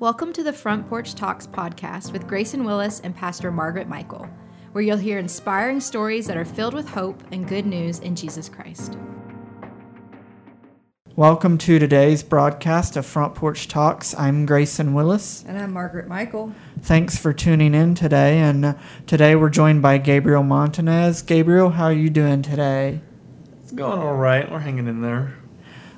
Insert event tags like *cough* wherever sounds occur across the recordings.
Welcome to the Front Porch Talks podcast with Grayson Willis and Pastor Margaret Michael, where you'll hear inspiring stories that are filled with hope and good news in Jesus Christ. Welcome to today's broadcast of Front Porch Talks. I'm Grayson Willis. And I'm Margaret Michael. Thanks for tuning in today. And uh, today we're joined by Gabriel Montanez. Gabriel, how are you doing today? It's going all right. We're hanging in there.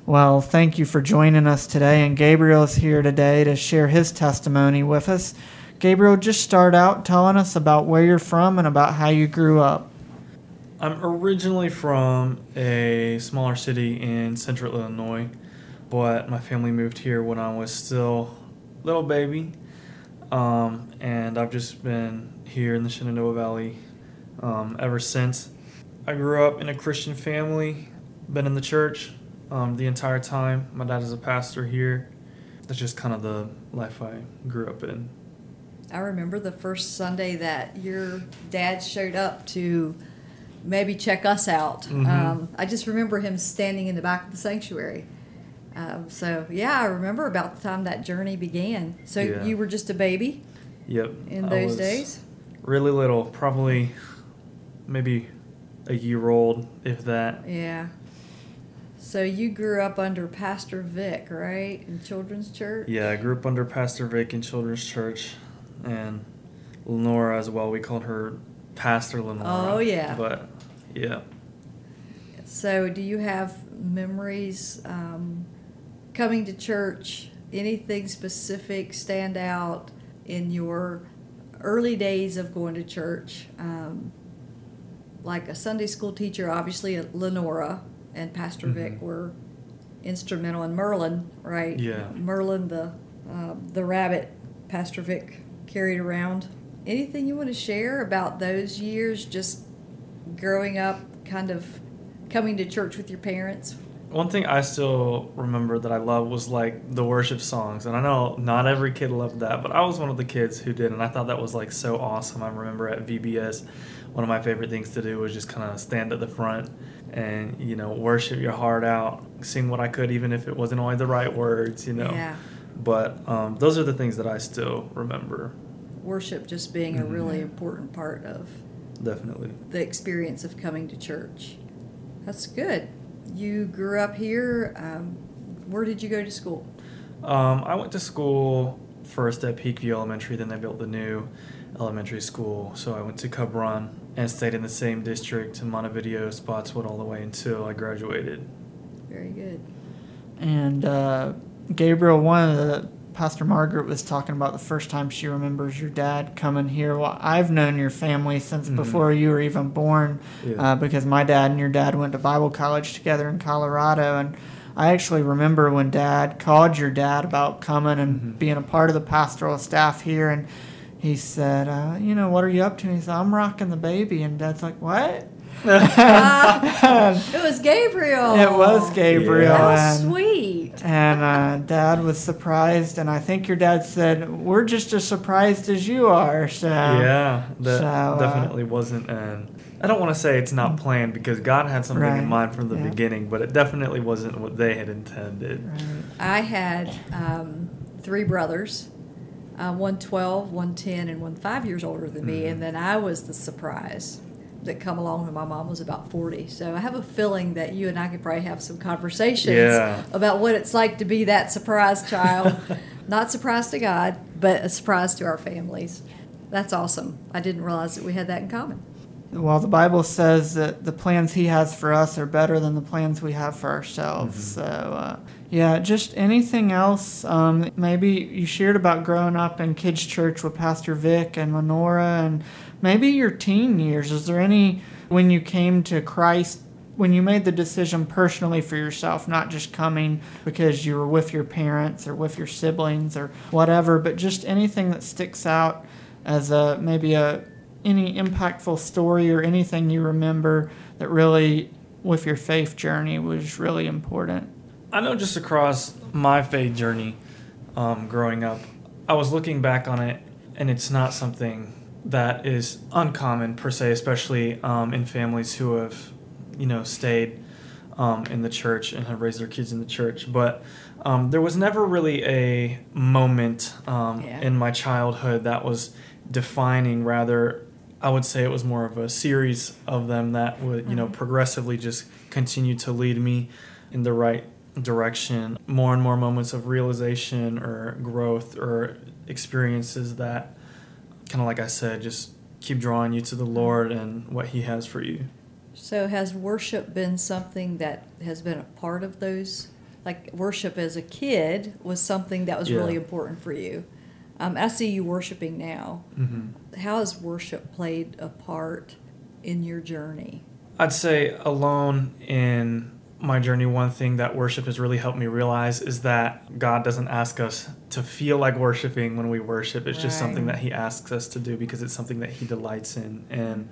Well, thank you for joining us today. And Gabriel is here today to share his testimony with us. Gabriel, just start out telling us about where you're from and about how you grew up. I'm originally from a smaller city in central Illinois, but my family moved here when I was still little baby. Um, and I've just been here in the Shenandoah Valley um, ever since. I grew up in a Christian family, been in the church um, the entire time. My dad is a pastor here. That's just kind of the life I grew up in. I remember the first Sunday that your dad showed up to maybe check us out. Mhm. Um, I just remember him standing in the back of the sanctuary. Um, so yeah, I remember about the time that journey began. So Yeah. you were just a baby Yep. in those days. Really little, probably maybe a year old, if that. Yeah. So you grew up under Pastor Vic, right, in children's church. Yeah, I grew up under Pastor Vic in Children's Church, and Lenora as well. We called her Pastor Lenora. Oh, yeah. But yeah, So, do you have memories um, coming to church? Anything specific stand out in your early days of going to church? Um, like a Sunday school teacher, obviously Lenora and Pastor Vic Mhm. were instrumental, and Merlin, right? Yeah. Merlin, the uh, the rabbit, Pastor Vic carried around. Anything you want to share about those years, just growing up, kind of coming to church with your parents? one thing I still remember that I love was like the worship songs, and I know not every kid loved that, but I was one of the kids who did, and I thought that was like so awesome. I remember at VBS, one of my favorite things to do was just kind of stand at the front and you know worship your heart out, sing what I could, even if it wasn't always the right words, you know. Yeah. But um, those are the things that I still remember. Worship just being a really Mhm. important part of Definitely. the experience of coming to church. That's good. You grew up here. Um, where did you go to school? Um, I went to school first at Peakview Elementary, then they built the new elementary school. So I went to Cub Run and stayed in the same district in Montevideo, Spotswood, all the way until I graduated. Very good. And uh, Gabriel, one of the Pastor Margaret was talking about the first time she remembers your dad coming here. Well, I've known your family since Mhm. before you were even born, Yeah. uh, because my dad and your dad went to Bible college together in Colorado, and I actually remember when Dad called your dad about coming and Mhm. being a part of the pastoral staff here, and he said, uh, "You know, what are you up to?" And he said, "I'm rocking the baby," and Dad's like, "What?" Ah, *laughs* it was Gabriel. It was Gabriel. How and- sweet. and uh, dad was surprised, and I think your dad said, "We're just as surprised as you are." So yeah, that so, uh, definitely wasn't an. I don't want to say it's not planned because God had something Right, in mind from the yeah. beginning, but it definitely wasn't what they had intended. Right. I had um, three brothers, uh, one 12, one 10, and one 5 years older than me. Mhm. And then I was the surprise that come along when my mom was about 40. So I have a feeling that you and I could probably have some conversations Yeah. about what it's like to be that surprise child. *laughs* Not surprise to God, but a surprise to our families. That's awesome. I didn't realize that we had that in common. Well, the Bible says that the plans He has for us are better than the plans we have for ourselves. Mhm. So, uh, yeah, just anything else. Um, maybe you shared about growing up in kids' church with Pastor Vic and Lenora, and maybe your teen years. Is there any when you came to Christ? When you made the decision personally for yourself, not just coming because you were with your parents or with your siblings or whatever, but just anything that sticks out as a maybe a any impactful story or anything you remember that really with your faith journey was really important I know just across my faith journey um, growing up, I was looking back on it, and it's not something that is uncommon per se, especially um, in families who have, you know, stayed um, in the church and have raised their kids in the church. But um, there was never really a moment um, Yeah. in my childhood that was defining. Rather, I would say it was more of a series of them that would, you know, progressively just continue to lead me in the right direction. More and more moments of realization or growth or experiences that, kind of like I said, just keep drawing you to the Lord and what He has for you. So, has worship been something that has been a part of those? Like, worship as a kid was something that was Yeah. really important for you. Um, I see you worshiping now. Mm-hmm. How has worship played a part in your journey? I'd say alone in my journey, one thing that worship has really helped me realize is that God doesn't ask us to feel like worshiping when we worship. It's just something that He asks us to do because it's something that He delights in. And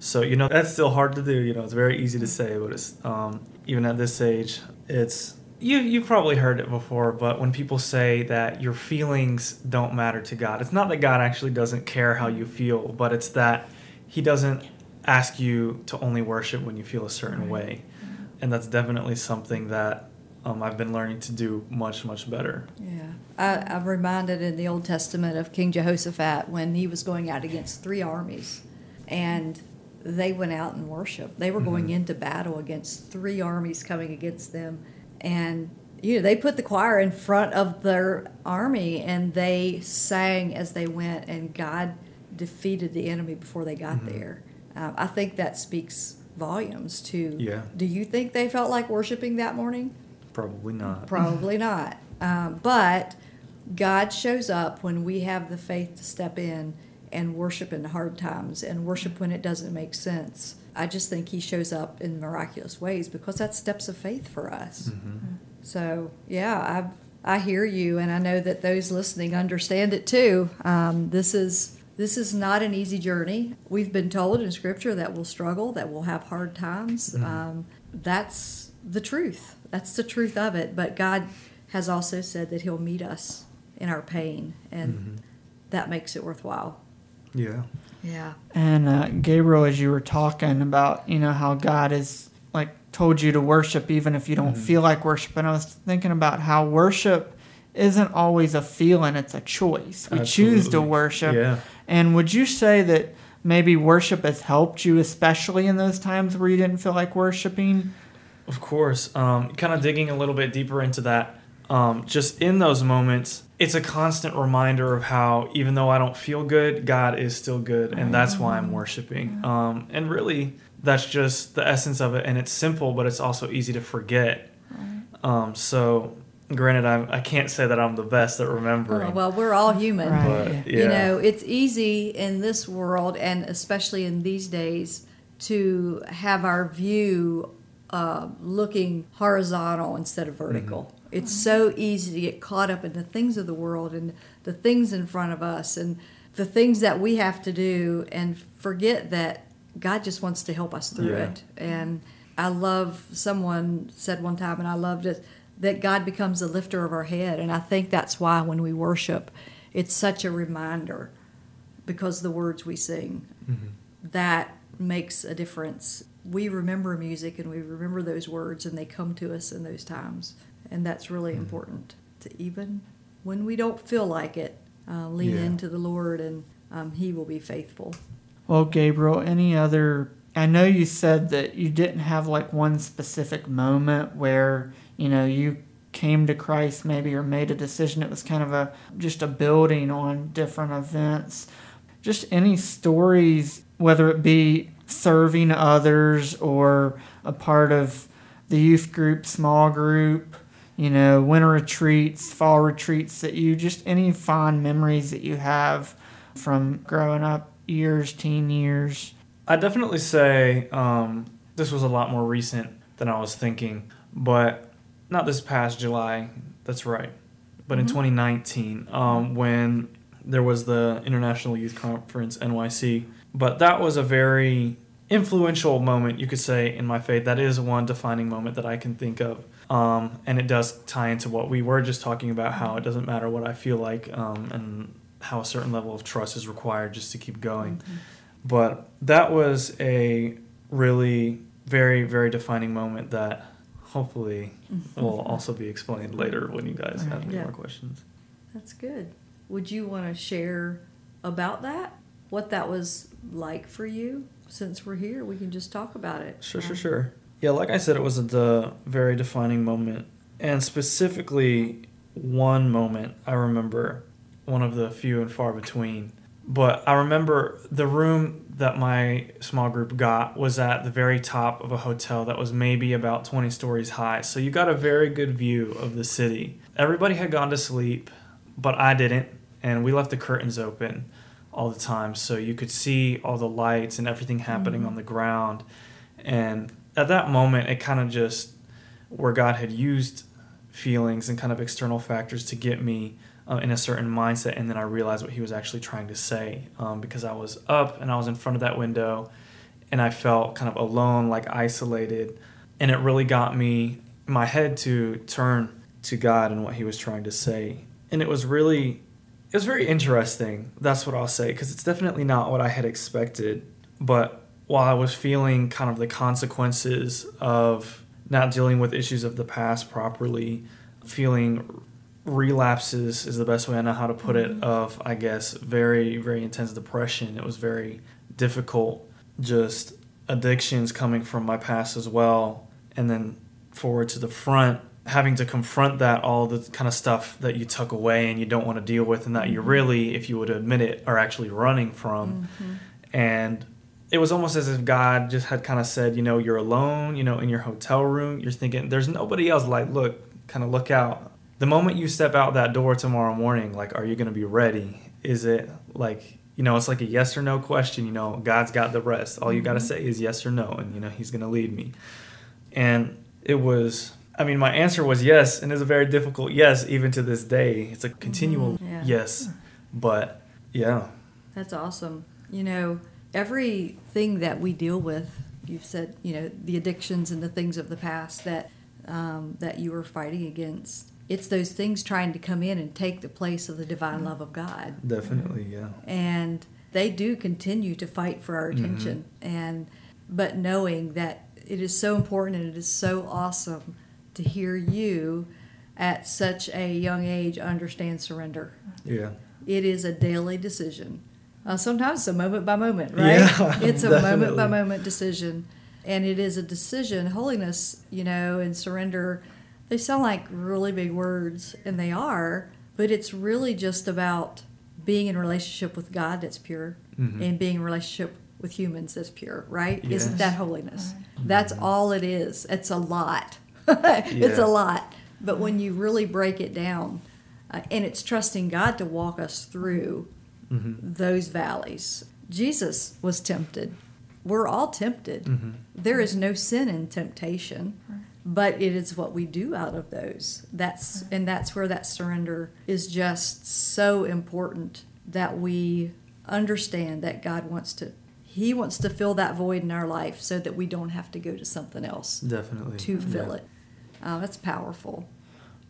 so, you know, that's still hard to do. You know, it's very easy to say, but it's um, even at this age, it's you you've probably heard it before, but when people say that your feelings don't matter to God, it's not that God actually doesn't care how you feel, but it's that He doesn't ask you to only worship when you feel a certain way, and that's definitely something that um, I've been learning to do much much better. Yeah. I, I'm reminded in the Old Testament of King Jehoshaphat when he was going out against three armies and they went out and worshiped. They were going Mhm. into battle against three armies coming against them. And you know, they put the choir in front of their army and they sang as they went, and God defeated the enemy before they got Mhm. there. Um, I think that speaks volumes to. Yeah. Do you think they felt like worshiping that morning? Probably not. *laughs* Probably not. Um, but God shows up when we have the faith to step in and worship in hard times and worship when it doesn't make sense. I just think He shows up in miraculous ways because that's steps of faith for us. Mhm. So yeah, I I hear you, and I know that those listening understand it too. Um, this is this is not an easy journey. We've been told in Scripture that we'll struggle, that we'll have hard times. Mhm. Um, that's the truth. That's the truth of it. But God has also said that He'll meet us in our pain, and Mhm. that makes it worthwhile. Yeah. Yeah. And uh, Gabriel, as you were talking about, you know, how God has like told you to worship even if you don't Mhm. feel like worshiping, I was thinking about how worship isn't always a feeling, it's a choice. We choose to worship. Yeah. And would you say that maybe worship has helped you, especially in those times where you didn't feel like worshiping? Of course. Um, kind of digging a little bit deeper into that. Um, just in those moments, it's a constant reminder of how, even though I don't feel good, God is still good, and that's why I'm worshiping. Um, and really, that's just the essence of it. And it's simple, but it's also easy to forget. Um, so, granted, I'm, I can't say that I'm the best at remembering. Oh, well, we're all human. Right. but yeah. You know, it's easy in this world, and especially in these days, to have our view uh, looking horizontal instead of vertical. It's so easy to get caught up in the things of the world and the things in front of us and the things that we have to do, and forget that God just wants to help us through Yeah. it. And I love, someone said one time, and I loved it, that God becomes the lifter of our head. And I think that's why when we worship, it's such a reminder because the words we sing, Mhm. that makes a difference. We remember music and we remember those words, and they come to us in those times. And that's really Mm-hmm. important to even when we don't feel like it, uh, lean Yeah. into the Lord and um, He will be faithful. Well, Gabriel, any other? I know you said that you didn't have like one specific moment where you know you came to Christ, maybe or made a decision. It was kind of a just a building on different events. Just any stories, whether it be serving others or a part of the youth group, small group, you know, winter retreats, fall retreats that you just any fond memories that you have from growing up years, teen years. I definitely say um, this was a lot more recent than I was thinking, but not this past July. That's right, but in 2019 um, when there was the International Youth Conference NYC. But that was a very influential moment, you could say, in my faith. That is one defining moment that I can think of. Um, and it does tie into what we were just talking about how it doesn't matter what I feel like um, and how a certain level of trust is required just to keep going. But that was a really very, very defining moment that hopefully will also be explained later when you guys have any Yeah. more questions. That's good. Would you want to share about that? What that was like for you? Since we're here, we can just talk about it. Sure, sure, Um, sure. Yeah, like I said, it was a very defining moment, and specifically one moment I remember, one of the few and far between. But I remember the room that my small group got was at the very top of a hotel that was maybe about 20 stories high. So you got a very good view of the city. Everybody had gone to sleep, but I didn't, and we left the curtains open all the time so you could see all the lights and everything happening Mhm. on the ground. And at that moment, it kind of just where God had used feelings and kind of external factors to get me uh, in a certain mindset, and then I realized what He was actually trying to say um, because I was up and I was in front of that window, and I felt kind of alone, like isolated, and it really got me my head to turn to God and what He was trying to say, and it was really it was very interesting. That's what I'll say because it's definitely not what I had expected, but while I was feeling kind of the consequences of not dealing with issues of the past properly, feeling relapses is the best way I know how to put it of I guess very very intense depression. It was very difficult just addictions coming from my past as well and then forward to the front having to confront that all the kind of stuff that you tuck away and you don't want to deal with and that you really if you would admit it are actually running from Mhm. and it was almost as if God just had kind of said, you know, you're alone, you know, in your hotel room. You're thinking, there's nobody else. Like, look, kind of look out. The moment you step out that door tomorrow morning, like, are you going to be ready? Is it like, you know, it's like a yes or no question. You know, God's got the rest. All you got to Mhm. say is yes or no, and, you know, He's going to lead me. And it was, I mean, my answer was yes, and it's a very difficult yes, even to this day. It's a continual Mhm. Yeah. yes. But yeah, That's awesome. You know, everything that we deal with, you've said, you know, the addictions and the things of the past that um, that you were fighting against. It's those things trying to come in and take the place of the divine love of God, definitely, yeah. and they do continue to fight for our attention. And but knowing that it is so important and it is so awesome to hear you at such a young age understand surrender Yeah. it is a daily decision. Uh, sometimes it's a moment by moment, right? Yeah, *laughs* it's a moment by moment decision. And it is a decision. Holiness, you know, and surrender, they sound like really big words, and they are, but it's really just about being in relationship with God that's pure Mhm. and being in relationship with humans that's pure, right? Isn't that holiness? That's all it is. It's a lot. *laughs* it's Yeah. a lot. But when you really break it down, uh, and it's trusting God to walk us through hmm those valleys. Jesus was tempted. We're all tempted. hmm There is no sin in temptation, but it is what we do out of those. That's and that's where that surrender is just so important that we understand that God wants to he wants to fill that void in our life so that we don't have to go to something else Definitely. to fill Yeah. it. Uh, that's powerful.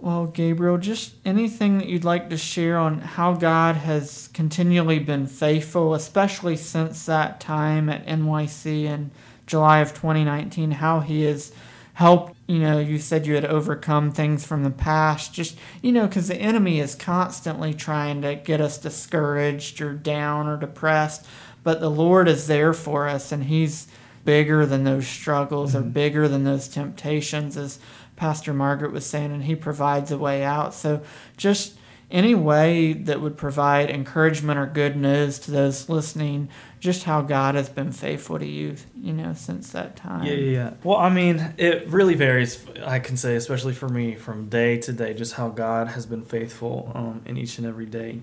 Well, Gabriel, just anything that you'd like to share on how God has continually been faithful, especially since that time at NYC in July of 2019, how He has helped. You know, you said you had overcome things from the past, just, you know, because the enemy is constantly trying to get us discouraged or down or depressed, but the Lord is there for us and He's bigger than those struggles or Mhm. bigger than those temptations as pastor margaret was saying and he provides a way out so just any way that would provide encouragement or good news to those listening just how god has been faithful to you you know since that time Yeah, yeah, yeah. Well, I mean, it really varies. I can say, especially for me, from day to day, just how God has been faithful um, in each and every day.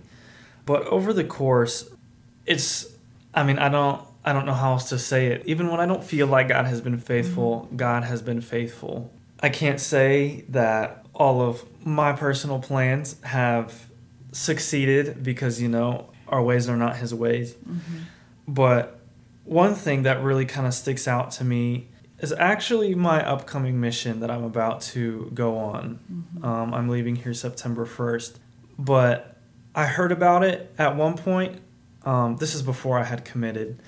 But over the course, it's. I mean, I don't. I don't know how else to say it. Even when I don't feel like God has been faithful, God has been faithful. I can't say that all of my personal plans have succeeded because you know our ways are not His ways. But one thing that really kind of sticks out to me is actually my upcoming mission that I'm about to go on. Um, I'm leaving here September 1st. But I heard about it at one point. Um, this is before I had committed.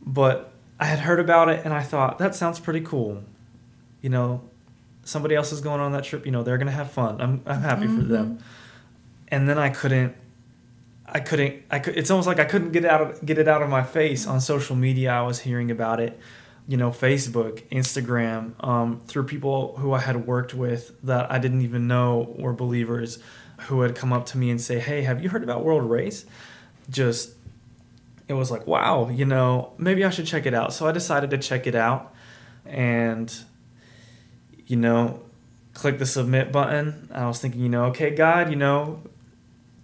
But I had heard about it and I thought, that sounds pretty cool. You know, somebody else is going on that trip. You know, they're gonna have fun. I'm I'm happy for them. Mm-hmm. And then I couldn't. I couldn't. I could. It's almost like I couldn't get it out of get it out of my face on social media. I was hearing about it, you know, Facebook, Instagram, um, through people who I had worked with that I didn't even know were believers, who had come up to me and say, "Hey, have you heard about World Race?" Just it was like, wow, you know, maybe I should check it out. So I decided to check it out and, you know, click the submit button. I was thinking, you know, okay, God, you know,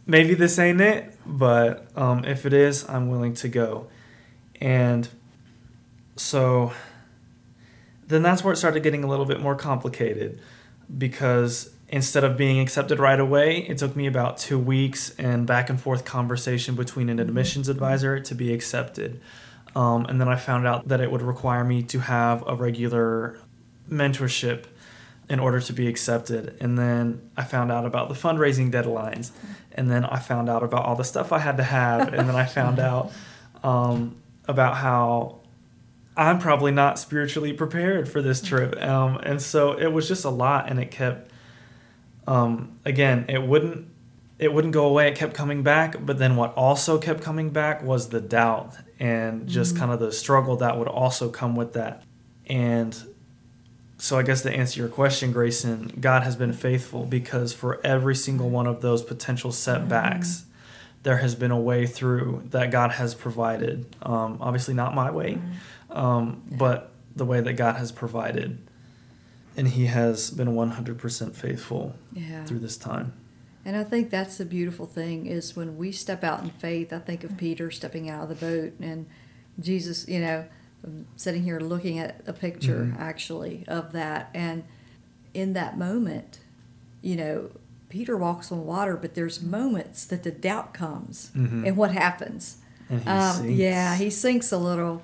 maybe this ain't it, but um, if it is, I'm willing to go. And so then that's where it started getting a little bit more complicated because instead of being accepted right away, it took me about two weeks and back and forth conversation between an admissions advisor to be accepted. Um, and then I found out that it would require me to have a regular mentorship in order to be accepted. And then I found out about the fundraising deadlines. And then I found out about all the stuff I had to have. And then I found *laughs* out um, about how I'm probably not spiritually prepared for this trip. Um, and so it was just a lot. And it kept, um, again, it wouldn't. It wouldn't go away. It kept coming back, but then what also kept coming back was the doubt and just kind of the struggle that would also come with that. And so I guess to answer your question, Grayson, God has been faithful because for every single one of those potential setbacks, there has been a way through that God has provided. Um, obviously, not my way, um, but the way that God has provided. And He has been 100% faithful Yeah. through this time. And I think that's the beautiful thing is when we step out in faith. I think of Peter stepping out of the boat and Jesus, you know, sitting here looking at a picture Mhm. actually of that. And in that moment, you know, Peter walks on water, but there's moments that the doubt comes. Mhm. And what happens? And He Um, yeah, he sinks a little.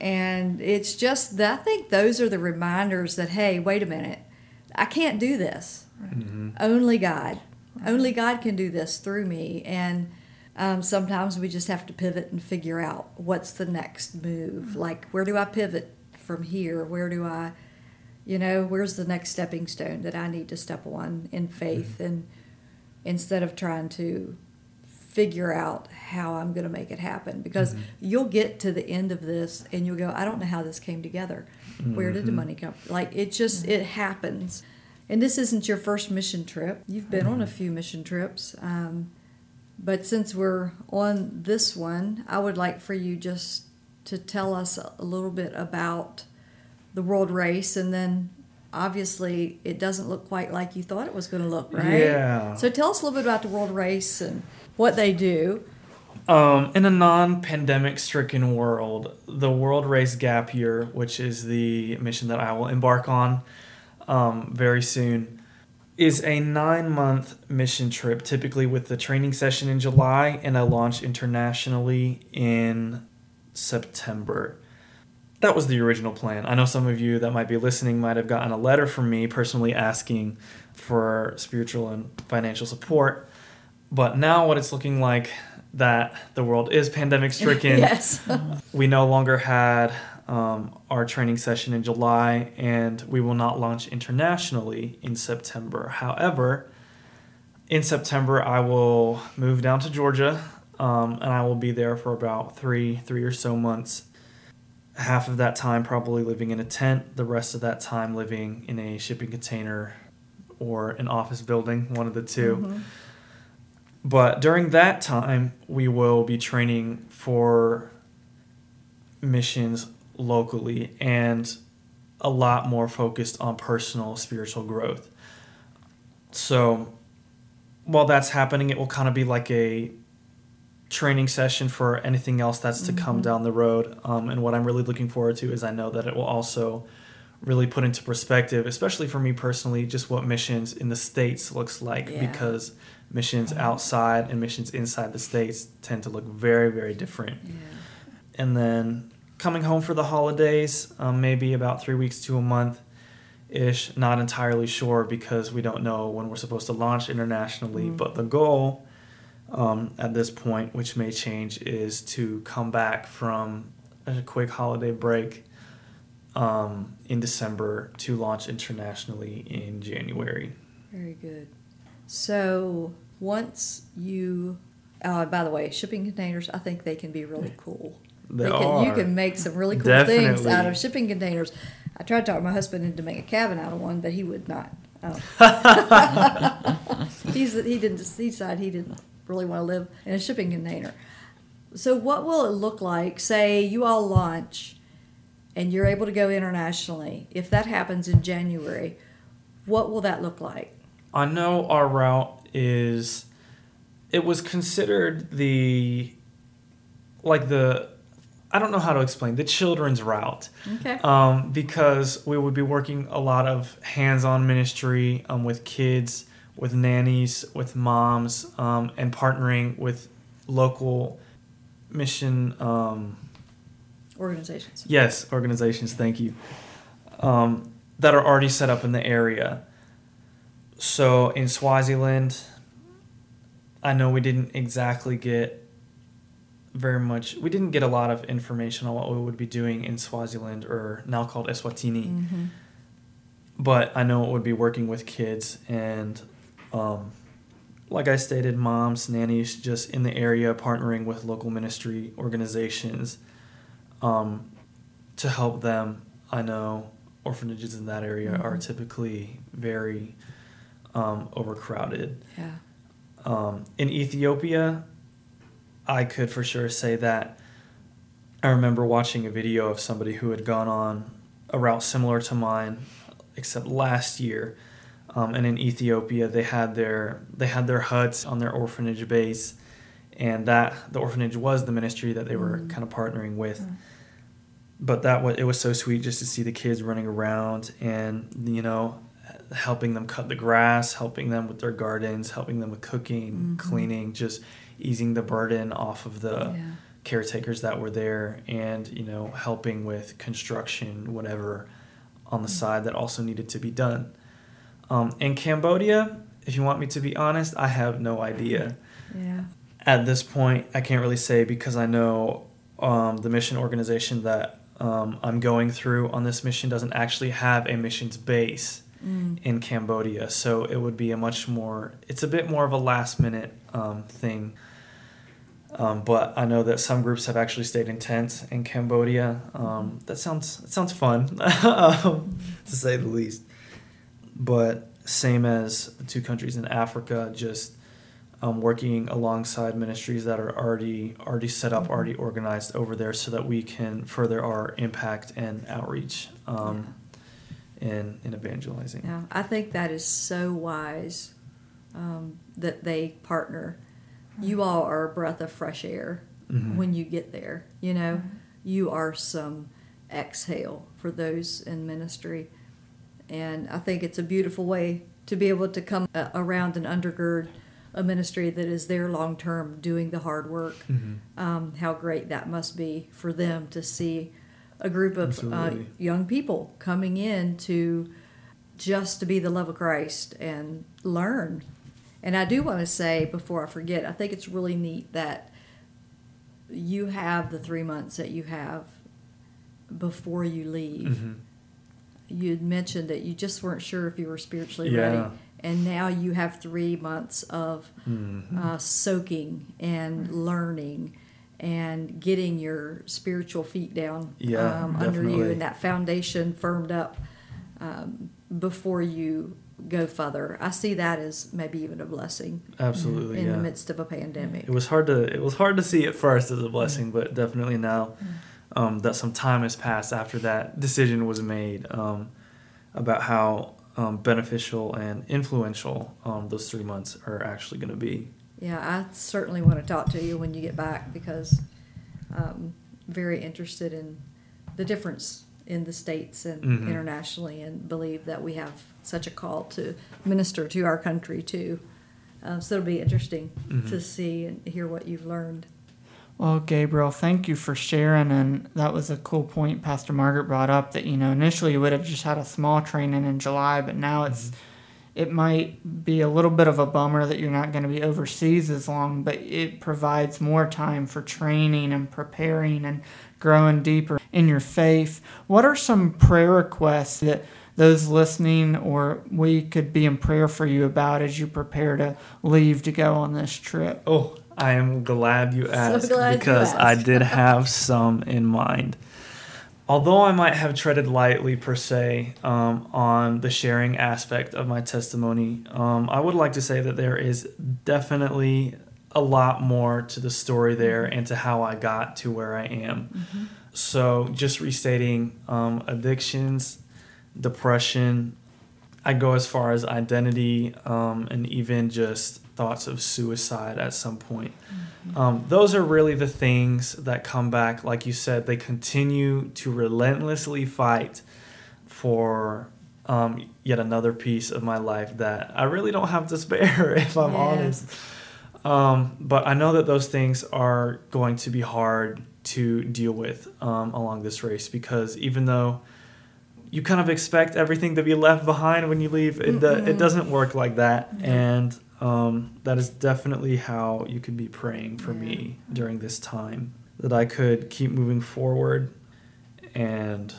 And it's just, that, I think those are the reminders that, hey, wait a minute, I can't do this. Mhm. Only God. Only God can do this through me. And um, sometimes we just have to pivot and figure out what's the next move. Like, where do I pivot from here? Where do I, you know, where's the next stepping stone that I need to step on in faith? And instead of trying to figure out how I'm going to make it happen, because you'll get to the end of this and you'll go, I don't know how this came together. Where did the Mhm. money come? Like, it just, it happens. And this isn't your first mission trip. You've been on a few mission trips. Um, but since we're on this one, I would like for you just to tell us a little bit about the world race. And then obviously, it doesn't look quite like you thought it was going to look, right? Yeah. So tell us a little bit about the world race and what they do. Um, in a non-pandemic stricken world, the World Race Gap Year, which is the mission that I will embark on um, very soon, is a nine-month mission trip, typically with the training session in July and a launch internationally in September. That was the original plan. I know some of you that might be listening might have gotten a letter from me personally asking for spiritual and financial support. But now, what it's looking like that the world is pandemic stricken. *laughs* yes. We no longer had um, our training session in July, and we will not launch internationally in September. However, in September, I will move down to Georgia, um, and I will be there for about three, three or so months. Half of that time probably living in a tent, the rest of that time living in a shipping container or an office building, one of the 2 Mhm. But during that time, we will be training for missions locally and a lot more focused on personal spiritual growth. So while that's happening, it will kind of be like a training session for anything else that's to come down the road. Um, and what I'm really looking forward to is I know that it will also really put into perspective, especially for me personally, just what missions in the States looks like Yeah. because missions outside and missions inside the States tend to look very, very different. Yeah. And then coming home for the holidays, um, maybe about three weeks to a month ish. Not entirely sure because we don't know when we're supposed to launch internationally. Mm. But the goal um, at this point, which may change, is to come back from a quick holiday break um, in December to launch internationally in January. Very good. So once you, uh, by the way, shipping containers, I think they can be really cool. They can, are. You can make some really cool things out of shipping containers. I tried to talk my husband into making a cabin out of one, but he would not. Oh. *laughs* He's he didn't he decided he didn't really want to live in a shipping container. So what will it look like? Say you all launch, and you're able to go internationally. If that happens in January, what will that look like? I know our route is it was considered the like the I don't know how to explain the children's route Okay. um, because we would be working a lot of hands-on ministry um, with kids, with nannies, with moms, um, and partnering with local mission. Um, Organizations. Yes, organizations, thank you. Um, that are already set up in the area. So in Swaziland, I know we didn't exactly get very much, we didn't get a lot of information on what we would be doing in Swaziland or now called Eswatini. Mm-hmm. But I know it would be working with kids and, um, like I stated, moms, nannies just in the area partnering with local ministry organizations um, to help them. I know orphanages in that area are Mhm. typically very um, overcrowded. Yeah. Um, in Ethiopia, I could for sure say that I remember watching a video of somebody who had gone on a route similar to mine, except last year. Um, and in Ethiopia, they had their they had their huts on their orphanage base, and that the orphanage was the ministry that they were Mm. kind of partnering with. Mm. But that was it was so sweet just to see the kids running around and you know helping them cut the grass, helping them with their gardens, helping them with cooking, Mhm. cleaning, just easing the burden off of the yeah. caretakers that were there and you know helping with construction whatever on the side that also needed to be done um, in cambodia if you want me to be honest i have no idea Yeah. at this point i can't really say because i know um, the mission organization that um, i'm going through on this mission doesn't actually have a missions base Mm. in Cambodia. So it would be a much more, it's a bit more of a last minute um, thing. Um, but I know that some groups have actually stayed in tents in Cambodia. Um, that sounds that sounds fun, *laughs* um, to say the least. But same as the two countries in Africa, just um, working alongside ministries that are already already set up, already organized over there, so that we can further our impact and outreach um, in in evangelizing. Yeah, I think that is so wise um, that they partner. You all are a breath of fresh air Mhm. when you get there. You know, you are some exhale for those in ministry, and I think it's a beautiful way to be able to come uh, around and undergird a ministry that is there long term, doing the hard work. Mhm. Um, how great that must be for them to see a group of uh, young people coming in to just to be the love of Christ and learn. And I do want to say before I forget, I think it's really neat that you have the three months that you have before you leave. Mhm. You had mentioned that you just weren't sure if you were spiritually Yeah. ready, and now you have three months of Mhm. uh, soaking and learning and getting your spiritual feet down Yeah, um, under you and that foundation firmed up um, before you go further. I see that as maybe even a blessing Absolutely, in yeah. the midst of a pandemic. It was hard to it was hard to see at first as a blessing, but definitely now um, that some time has passed after that decision was made um, about how um, beneficial and influential um, those three months are actually going to be. Yeah, I certainly want to talk to you when you get back because I'm very interested in the difference in the states and Mhm. internationally, and believe that we have such a call to minister to our country too. Uh, so it'll be interesting Mhm. to see and hear what you've learned. Well, Gabriel, thank you for sharing. And that was a cool point Pastor Margaret brought up that, you know, initially you would have just had a small training in July, but now it's it might be a little bit of a bummer that you're not going to be overseas as long, but it provides more time for training and preparing and growing deeper in your faith. What are some prayer requests that those listening or we could be in prayer for you about as you prepare to leave to go on this trip? Oh, I am glad you asked glad you because I did *laughs* have some in mind. Although I might have treaded lightly per se um, on the sharing aspect of my testimony, um, I would like to say that there is definitely a lot more to the story there and to how I got to where I am. So, just restating um, addictions, depression, I go as far as identity um, and even just thoughts of suicide at some point. Um, those are really the things that come back. Like you said, they continue to relentlessly fight for um, yet another piece of my life that I really don't have to *laughs* spare, if I'm Yeah. honest. Um, but I know that those things are going to be hard to deal with um, along this race because even though you kind of expect everything to be left behind when you leave, it, do, it doesn't work like that. And um, that is definitely how you could be praying for me during this time that I could keep moving forward and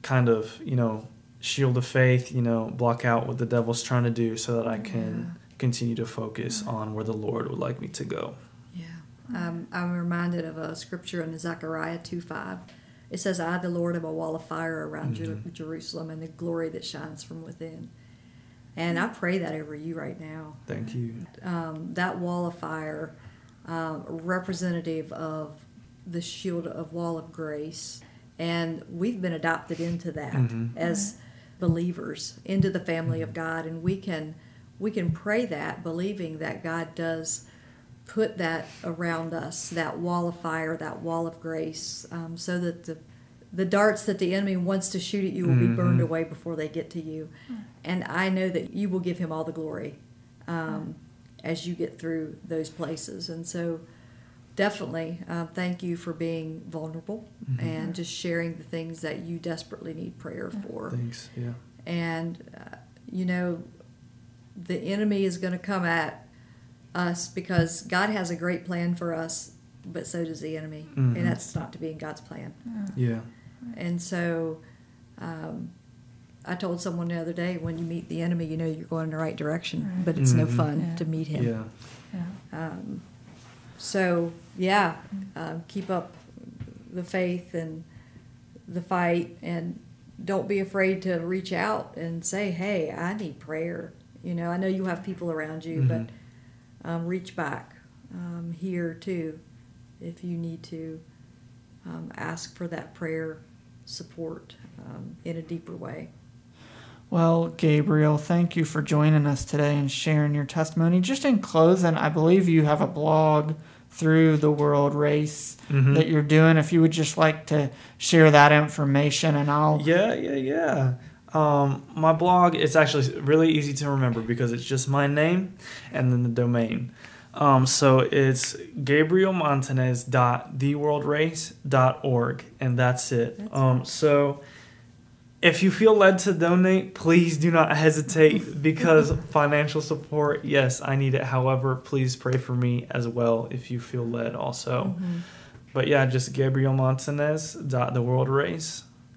kind of, you know, shield of faith, you know, block out what the devil's trying to do so that I can continue to focus on where the Lord would like me to go. Yeah. Um, I'm reminded of a scripture in Zechariah 2 5. It says, I, the Lord, have a wall of fire around Jer- Jerusalem and the glory that shines from within. And I pray that over you right now. Thank you. Um, that wall of fire, um, representative of the shield of wall of grace. And we've been adopted into that as believers, into the family of God. And we can we can pray that, believing that God does put that around us, that wall of fire, that wall of grace, um, so that the the darts that the enemy wants to shoot at you will be burned away before they get to you. And I know that you will give him all the glory um, as you get through those places. And so, definitely, uh, thank you for being vulnerable and just sharing the things that you desperately need prayer for. Thanks. Yeah. And, uh, you know, the enemy is going to come at us because God has a great plan for us, but so does the enemy. Mhm. And that's not to be in God's plan. Yeah. And so um, I told someone the other day when you meet the enemy, you know you're going in the right direction, but it's no Mhm. fun Yeah. to meet him. Yeah. Yeah. Um, so, yeah, um, keep up the faith and the fight, and don't be afraid to reach out and say, hey, I need prayer. You know, I know you have people around you, Mhm. but um, reach back um, here too if you need to um, ask for that prayer support um, in a deeper way. Well, Gabriel, thank you for joining us today and sharing your testimony. Just in closing, I believe you have a blog through the World Race Mhm. that you're doing. If you would just like to share that information, and I'll. Yeah, yeah, yeah. Um, my blog, it's actually really easy to remember because it's just my name and then the domain. Um, so it's gabrielmontanez.theworldrace.org, and that's it. That's um, so if you feel led to donate, please do not hesitate *laughs* because *laughs* financial support, yes, I need it. However, please pray for me as well if you feel led also. Mm-hmm. But yeah, just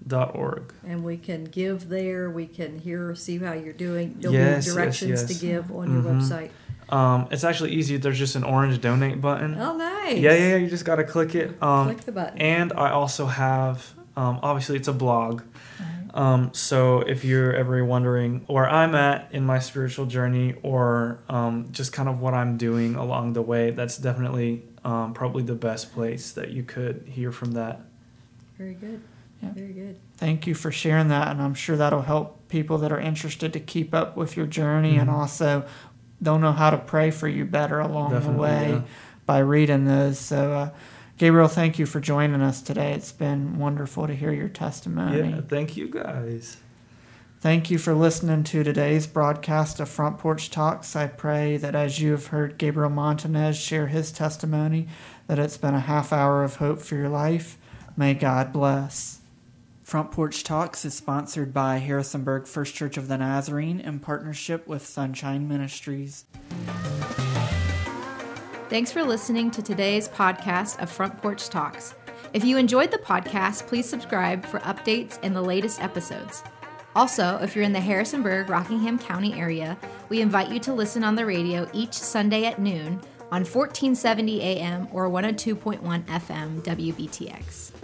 gabrielmontanez.theworldrace.org. And we can give there. We can hear, see how you're doing. There'll Yes, be yes, directions to give on your Mhm. website. Um, it's actually easy. There's just an orange donate button. Oh, nice. Yeah, yeah, yeah. You just gotta click it. Um, Click the button. and I also have, um, obviously, it's a blog. Um, so if you're ever wondering where I'm at in my spiritual journey, or um, just kind of what I'm doing along the way, that's definitely um, probably the best place that you could hear from that. Very good. Yeah. Very good. Thank you for sharing that, and I'm sure that'll help people that are interested to keep up with your journey and Mhm. also don't know how to pray for you better along the way yeah. by reading those. So, uh, Gabriel, thank you for joining us today. It's been wonderful to hear your testimony. Yeah, thank you guys. Thank you for listening to today's broadcast of Front Porch Talks. I pray that as you have heard Gabriel Montanez share his testimony, that it's been a half hour of hope for your life. May God bless. Front Porch Talks is sponsored by Harrisonburg First Church of the Nazarene in partnership with Sunshine Ministries. Thanks for listening to today's podcast of Front Porch Talks. If you enjoyed the podcast, please subscribe for updates and the latest episodes. Also, if you're in the Harrisonburg, Rockingham County area, we invite you to listen on the radio each Sunday at noon on 1470 AM or 102.1 FM WBTX.